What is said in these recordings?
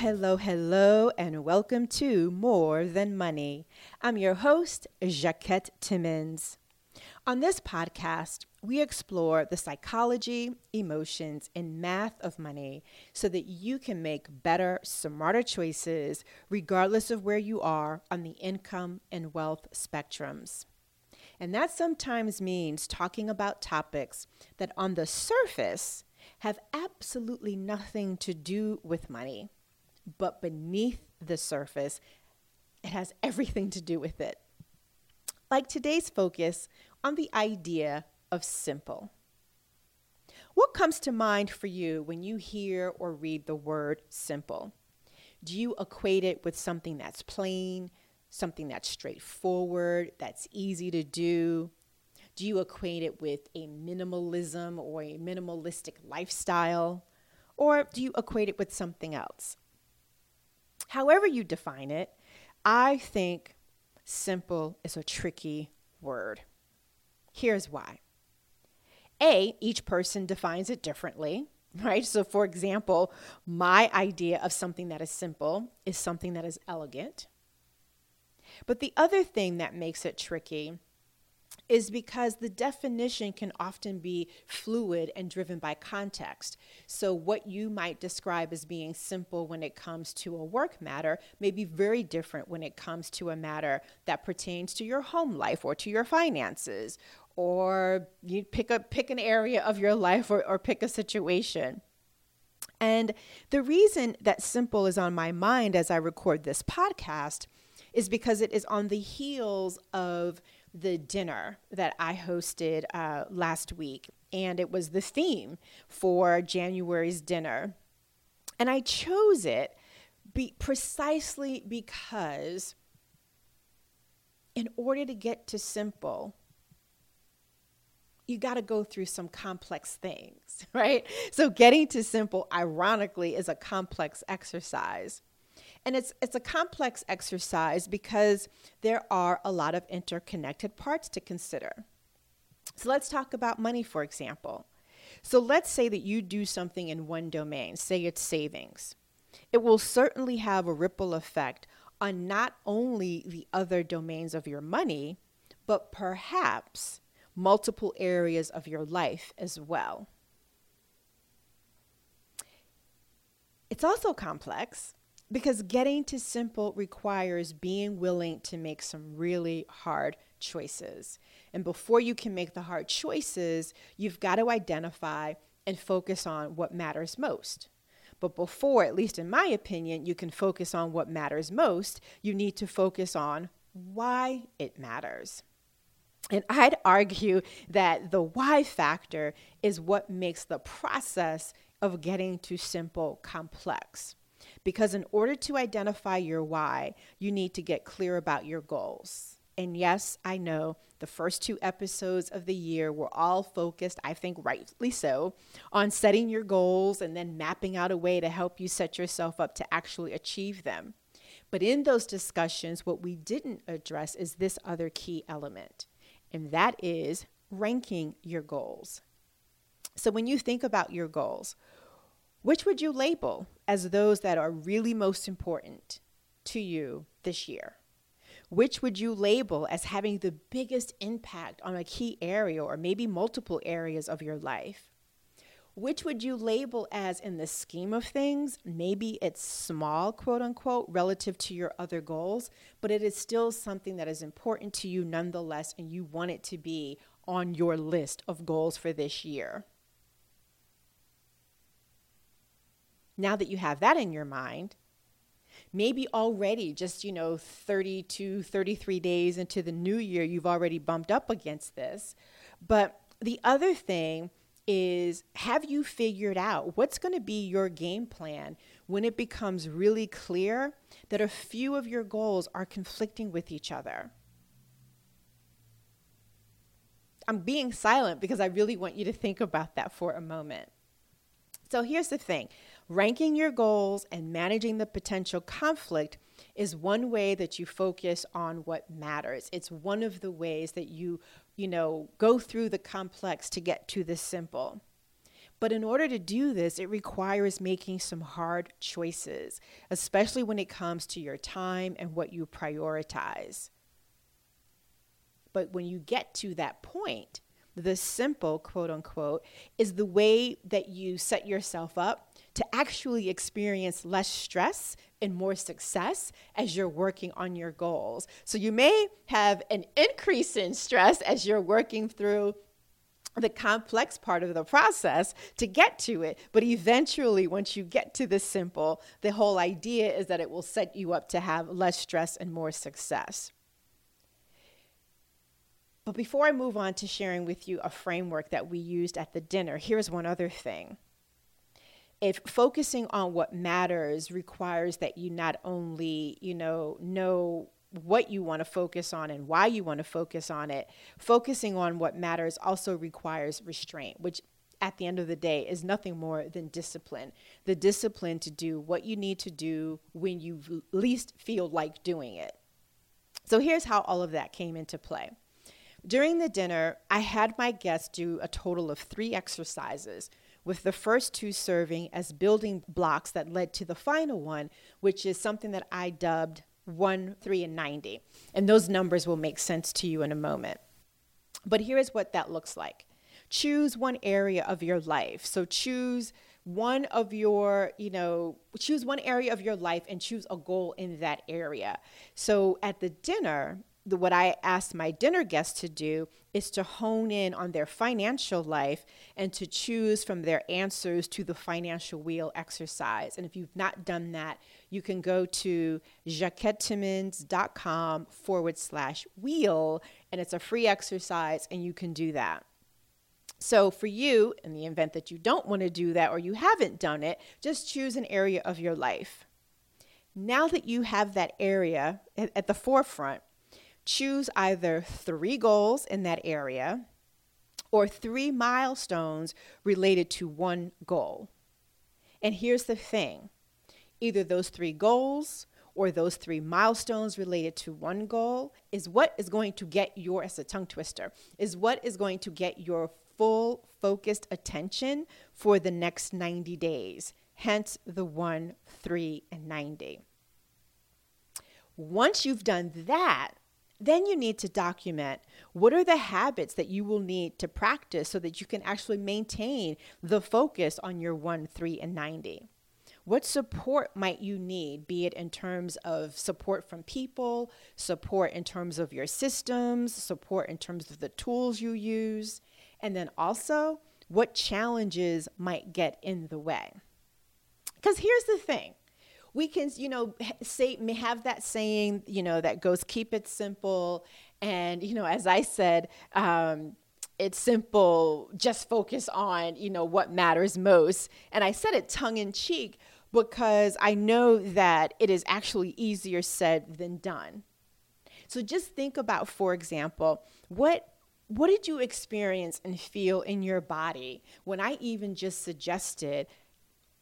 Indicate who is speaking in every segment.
Speaker 1: Hello, hello, and welcome to More Than Money. I'm your host, Jacquette Timmons. On this podcast, we explore the psychology, emotions, and math of money so that you can make better, smarter choices regardless of where you are on the income and wealth spectrums. And that sometimes means talking about topics that on the surface have absolutely nothing to do with money, but beneath the surface, it has everything to do with it. Like today's focus on the idea of simple. What comes to mind for you when you hear or read the word simple? Do you equate it with something that's plain, something that's straightforward, that's easy to do? Do you equate it with a minimalism or a minimalistic lifestyle? Or do you equate it with something else? However, you define it, I think simple is a tricky word. Here's why. A, each person defines it differently, right? So, for example, my idea of something that is simple is something that is elegant. But the other thing that makes it tricky is because the definition can often be fluid and driven by context. So, what you might describe as being simple when it comes to a work matter may be very different when it comes to a matter that pertains to your home life or to your finances, or you pick a pick an area of your life or, or pick a situation. And the reason that simple is on my mind as I record this podcast is because it is on the heels of the dinner that I hosted uh, last week, and it was the theme for January's dinner. And I chose it be precisely because, in order to get to simple, you got to go through some complex things, right? So, getting to simple, ironically, is a complex exercise. And it's, it's a complex exercise because there are a lot of interconnected parts to consider. So let's talk about money, for example. So let's say that you do something in one domain, say it's savings. It will certainly have a ripple effect on not only the other domains of your money, but perhaps multiple areas of your life as well. It's also complex because getting to simple requires being willing to make some really hard choices. And before you can make the hard choices, you've got to identify and focus on what matters most. But before, at least in my opinion, you can focus on what matters most, you need to focus on why it matters. And I'd argue that the why factor is what makes the process of getting to simple complex. Because in order to identify your why, you need to get clear about your goals. And yes, I know the first two episodes of the year were all focused, I think rightly so, on setting your goals and then mapping out a way to help you set yourself up to actually achieve them. But in those discussions, what we didn't address is this other key element, and that is ranking your goals. So when you think about your goals, which would you label as those that are really most important to you this year? Which would you label as having the biggest impact on a key area or maybe multiple areas of your life? Which would you label as, in the scheme of things, maybe it's small, quote unquote, relative to your other goals, but it is still something that is important to you nonetheless, and you want it to be on your list of goals for this year? Now that you have that in your mind, maybe already just, you know, 32, 33 days into the new year, you've already bumped up against this. But the other thing is have you figured out what's going to be your game plan when it becomes really clear that a few of your goals are conflicting with each other? I'm being silent because I really want you to think about that for a moment. So here's the thing ranking your goals and managing the potential conflict is one way that you focus on what matters. It's one of the ways that you, you know, go through the complex to get to the simple. But in order to do this, it requires making some hard choices, especially when it comes to your time and what you prioritize. But when you get to that point, the simple, quote unquote, is the way that you set yourself up to actually experience less stress and more success as you're working on your goals. So you may have an increase in stress as you're working through the complex part of the process to get to it. But eventually, once you get to the simple, the whole idea is that it will set you up to have less stress and more success. But before I move on to sharing with you a framework that we used at the dinner, here's one other thing. If focusing on what matters requires that you not only, you know, know what you want to focus on and why you want to focus on it, focusing on what matters also requires restraint, which at the end of the day is nothing more than discipline. The discipline to do what you need to do when you least feel like doing it. So here's how all of that came into play. During the dinner, I had my guests do a total of three exercises, with the first two serving as building blocks that led to the final one, which is something that I dubbed 1, 3, and 90. And those numbers will make sense to you in a moment. But here is what that looks like choose one area of your life. So choose one of your, you know, choose one area of your life and choose a goal in that area. So at the dinner, the, what I asked my dinner guests to do is to hone in on their financial life and to choose from their answers to the financial wheel exercise. And if you've not done that, you can go to jacquettetimmons.com forward slash wheel, and it's a free exercise, and you can do that. So, for you, in the event that you don't want to do that or you haven't done it, just choose an area of your life. Now that you have that area at the forefront, choose either three goals in that area or three milestones related to one goal. And here's the thing either those three goals or those three milestones related to one goal is what is going to get your, as a tongue twister, is what is going to get your full focused attention for the next 90 days. Hence the 1, 3, and 90. Once you've done that, then you need to document what are the habits that you will need to practice so that you can actually maintain the focus on your 1, 3, and 90. What support might you need, be it in terms of support from people, support in terms of your systems, support in terms of the tools you use, and then also what challenges might get in the way? Because here's the thing we can, you know, say have that saying, you know, that goes keep it simple. And, you know, as I said, um, it's simple, just focus on, you know, what matters most. And I said it tongue in cheek because I know that it is actually easier said than done. So just think about, for example, what what did you experience and feel in your body when I even just suggested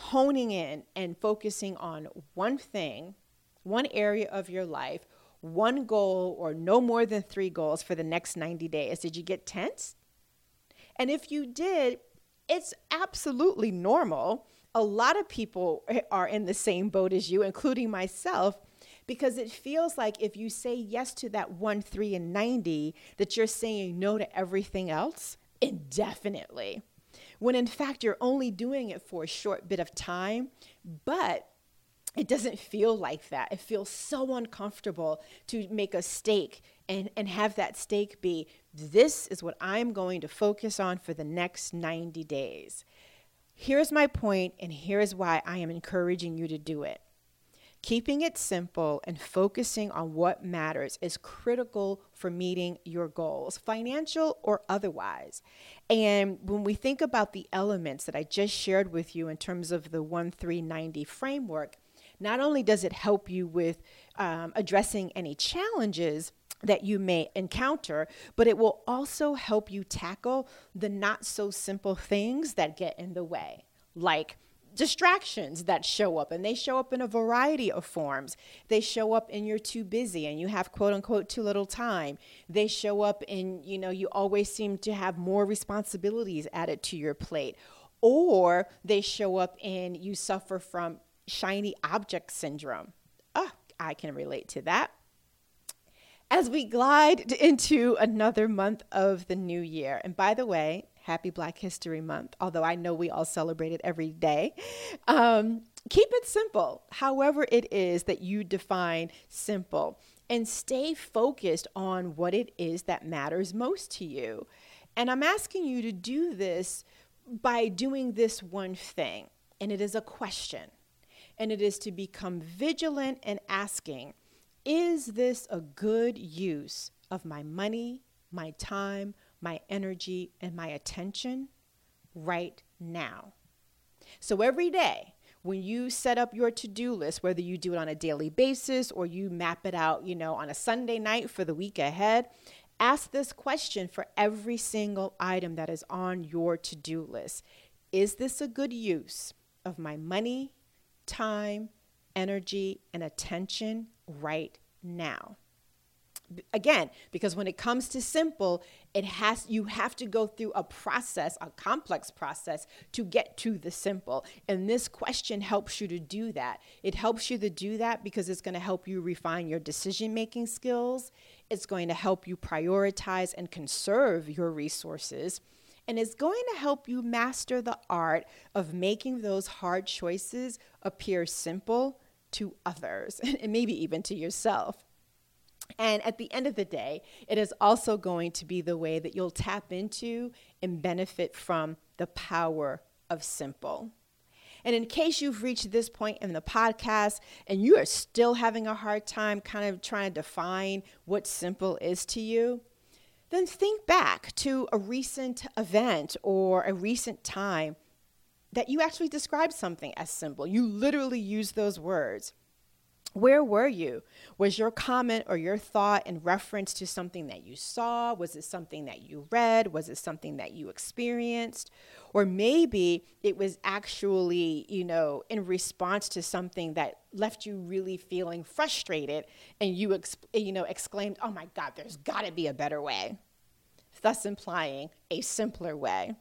Speaker 1: honing in and focusing on one thing, one area of your life, one goal, or no more than three goals for the next 90 days? Did you get tense? And if you did, it's absolutely normal. A lot of people are in the same boat as you, including myself, because it feels like if you say yes to that one, three, and 90, that you're saying no to everything else indefinitely when in fact you're only doing it for a short bit of time, but it doesn't feel like that. It feels so uncomfortable to make a stake and, and have that stake be this is what I'm going to focus on for the next 90 days. Here's my point, and here's why I am encouraging you to do it. Keeping it simple and focusing on what matters is critical for meeting your goals, financial or otherwise. And when we think about the elements that I just shared with you in terms of the 1390 framework, not only does it help you with um, addressing any challenges that you may encounter, but it will also help you tackle the not so simple things that get in the way, like distractions that show up and they show up in a variety of forms they show up in you're too busy and you have quote unquote too little time they show up in you know you always seem to have more responsibilities added to your plate or they show up and you suffer from shiny object syndrome. Oh, I can relate to that. As we glide into another month of the new year, and by the way, happy Black History Month, although I know we all celebrate it every day. Um, keep it simple, however, it is that you define simple, and stay focused on what it is that matters most to you. And I'm asking you to do this by doing this one thing, and it is a question. And it is to become vigilant and asking, is this a good use of my money, my time, my energy, and my attention right now? So every day, when you set up your to-do list whether you do it on a daily basis or you map it out you know on a sunday night for the week ahead Ask this question for every single item that is on your to do list Is this a good use of my money, time, energy, and attention right now? Again because when it comes to simple it has you have to go through a process a complex process to get to the simple. And this question helps you to do that. It helps you to do that because it's going to help you refine your decision making skills. It's going to help you prioritize and conserve your resources. And it's going to help you master the art of making those hard choices appear simple to others and maybe even to yourself and at the end of the day, it is also going to be the way that you'll tap into and benefit from the power of simple. And in case you've reached this point in the podcast and you are still having a hard time kind of trying to define what simple is to you, then think back to a recent event or a recent time that you actually described something as simple. You literally used those words. Where were you? Was your comment or your thought in reference to something that you saw? Was it something that you read? Was it something that you experienced? Or maybe it was actually, you know, in response to something that left you really feeling frustrated and you, ex- you know, exclaimed, oh my God, there's got to be a better way. Thus implying a simpler way.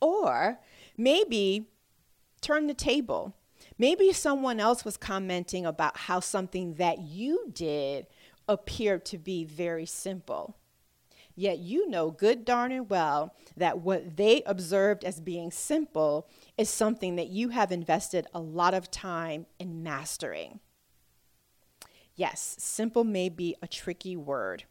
Speaker 1: Or maybe turn the table Maybe someone else was commenting about how something that you did appeared to be very simple. Yet you know good darn and well that what they observed as being simple is something that you have invested a lot of time in mastering. Yes, simple may be a tricky word,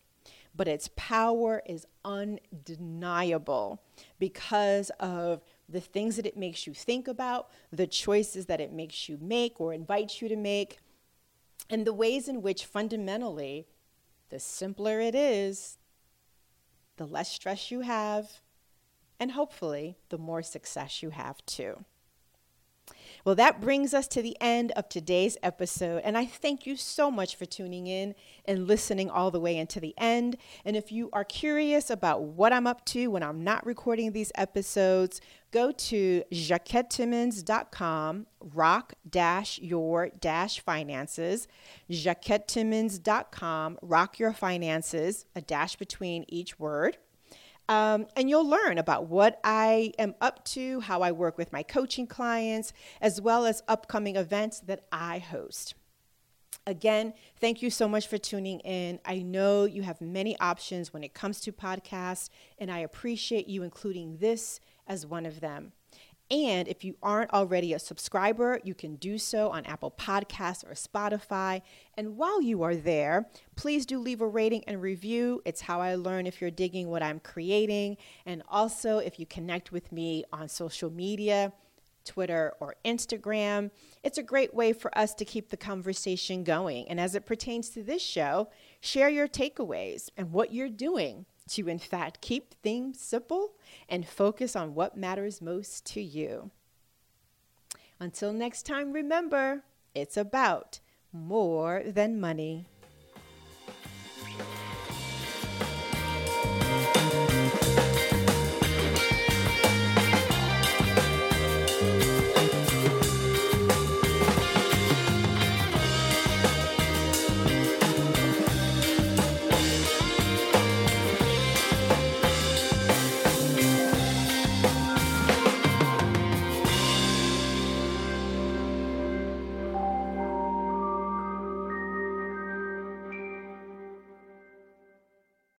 Speaker 1: but its power is undeniable because of the things that it makes you think about, the choices that it makes you make or invites you to make, and the ways in which fundamentally, the simpler it is, the less stress you have, and hopefully, the more success you have too. Well, that brings us to the end of today's episode. And I thank you so much for tuning in and listening all the way into the end. And if you are curious about what I'm up to when I'm not recording these episodes, go to jacquettetimmons.com, rock dash your dash finances, jacquettetimmons.com, rock your finances, a dash between each word. Um, and you'll learn about what I am up to, how I work with my coaching clients, as well as upcoming events that I host. Again, thank you so much for tuning in. I know you have many options when it comes to podcasts, and I appreciate you including this as one of them. And if you aren't already a subscriber, you can do so on Apple Podcasts or Spotify. And while you are there, please do leave a rating and review. It's how I learn if you're digging what I'm creating. And also, if you connect with me on social media, Twitter, or Instagram, it's a great way for us to keep the conversation going. And as it pertains to this show, share your takeaways and what you're doing to, in fact, keep things simple and focus on what matters most to you. Until next time, remember, it's about more than money.